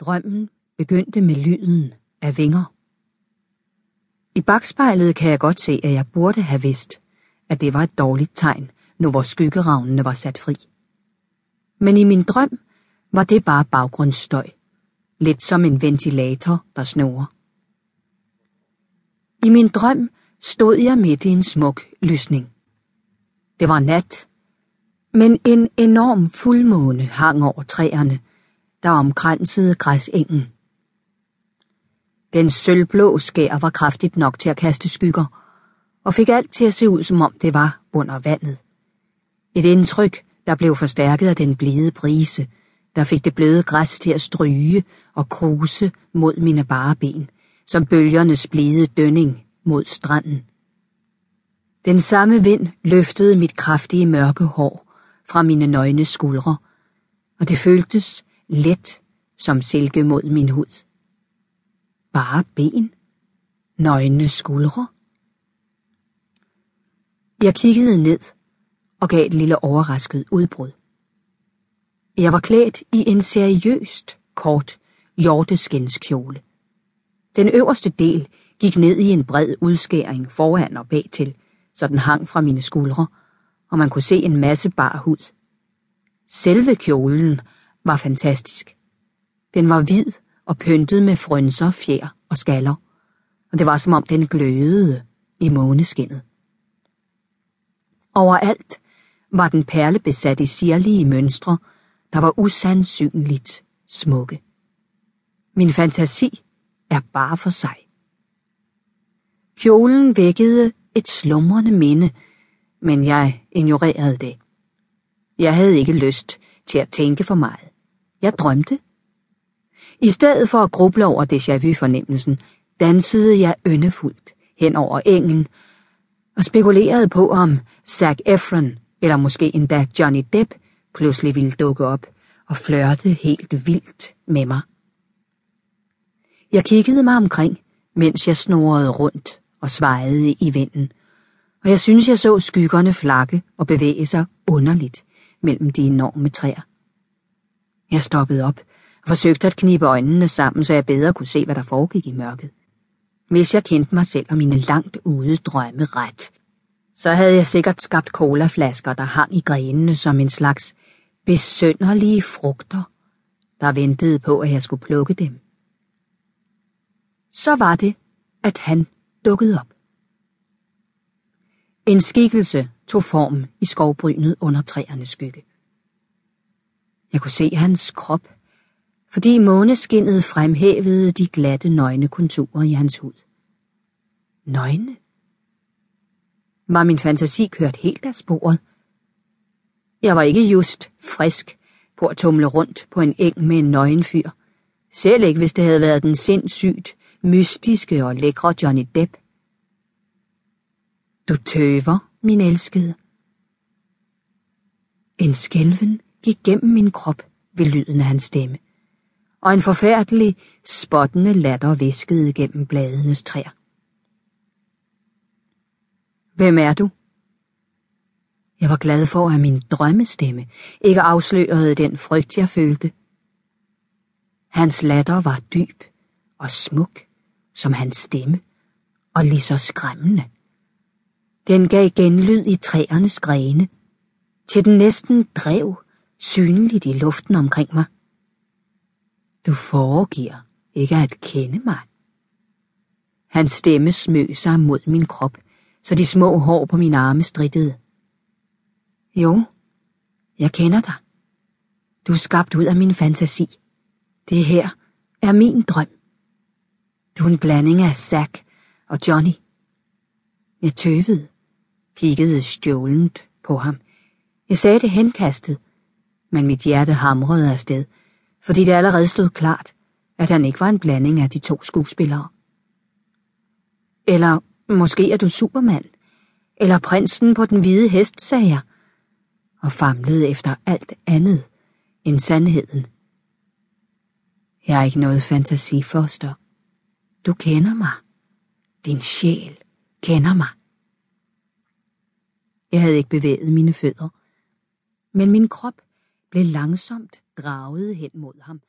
Drømmen begyndte med lyden af vinger. I bagspejlet kan jeg godt se, at jeg burde have vidst, at det var et dårligt tegn, nu hvor skyggeravnene var sat fri. Men i min drøm var det bare baggrundsstøj, lidt som en ventilator, der snorer. I min drøm stod jeg midt i en smuk lysning. Det var nat, men en enorm fuldmåne hang over træerne, der omkransede græsengen. Den sølvblå skær var kraftigt nok til at kaste skygger, og fik alt til at se ud, som om det var under vandet. Et indtryk, der blev forstærket af den blide brise, der fik det bløde græs til at stryge og kruse mod mine bare ben, som bølgernes blide dønning mod stranden. Den samme vind løftede mit kraftige mørke hår fra mine nøgne skuldre, og det føltes let som silke mod min hud. Bare ben, nøgne skuldre. Jeg kiggede ned og gav et lille overrasket udbrud. Jeg var klædt i en seriøst kort hjorteskinskjole. Den øverste del gik ned i en bred udskæring foran og bagtil, så den hang fra mine skuldre, og man kunne se en masse bar hud. Selve kjolen var fantastisk. Den var hvid og pyntet med frynser, fjer og skaller, og det var som om den glødede i måneskinnet. Overalt var den perlebesat i sirlige mønstre, der var usandsynligt smukke. Min fantasi er bare for sig. Kjolen vækkede et slumrende minde, men jeg ignorerede det. Jeg havde ikke lyst til at tænke for meget. Jeg drømte. I stedet for at gruble over déjà vu-fornemmelsen, dansede jeg yndefuldt hen over engen og spekulerede på, om Zac Efron eller måske endda Johnny Depp pludselig ville dukke op og flørte helt vildt med mig. Jeg kiggede mig omkring, mens jeg snorede rundt og svajede i vinden, og jeg synes, jeg så skyggerne flakke og bevæge sig underligt mellem de enorme træer. Jeg stoppede op og forsøgte at knibe øjnene sammen, så jeg bedre kunne se, hvad der foregik i mørket. Hvis jeg kendte mig selv og mine langt ude drømme ret, så havde jeg sikkert skabt colaflasker, der hang i grenene som en slags besønderlige frugter, der ventede på, at jeg skulle plukke dem. Så var det, at han dukkede op. En skikkelse tog form i skovbrynet under træernes skygge. Jeg kunne se hans krop, fordi måneskinnet fremhævede de glatte nøgne konturer i hans hud. Nøgne? Var min fantasi kørt helt af sporet? Jeg var ikke just frisk på at tumle rundt på en eng med en nøgen fyr. Selv ikke, hvis det havde været den sindssygt, mystiske og lækre Johnny Depp. Du tøver, min elskede. En skælven gik gennem min krop ved lyden af hans stemme, og en forfærdelig, spottende latter væskede gennem bladenes træer. Hvem er du? Jeg var glad for, at min drømmestemme ikke afslørede den frygt, jeg følte. Hans latter var dyb og smuk, som hans stemme, og lige så skræmmende. Den gav genlyd i træernes grene, til den næsten drev synligt i luften omkring mig. Du foregiver ikke at kende mig. Hans stemme smøg sig mod min krop, så de små hår på min arme strittede. Jo, jeg kender dig. Du er skabt ud af min fantasi. Det her er min drøm. Du er en blanding af Zack og Johnny. Jeg tøvede, kiggede stjålent på ham. Jeg sagde det henkastet, men mit hjerte hamrede afsted, fordi det allerede stod klart, at han ikke var en blanding af de to skuespillere. Eller måske er du Superman, eller prinsen på den hvide hest, sagde jeg, og famlede efter alt andet end sandheden. Jeg er ikke noget fantasifoster. Du kender mig. Din sjæl kender mig. Jeg havde ikke bevæget mine fødder, men min krop blev langsomt draget hen mod ham.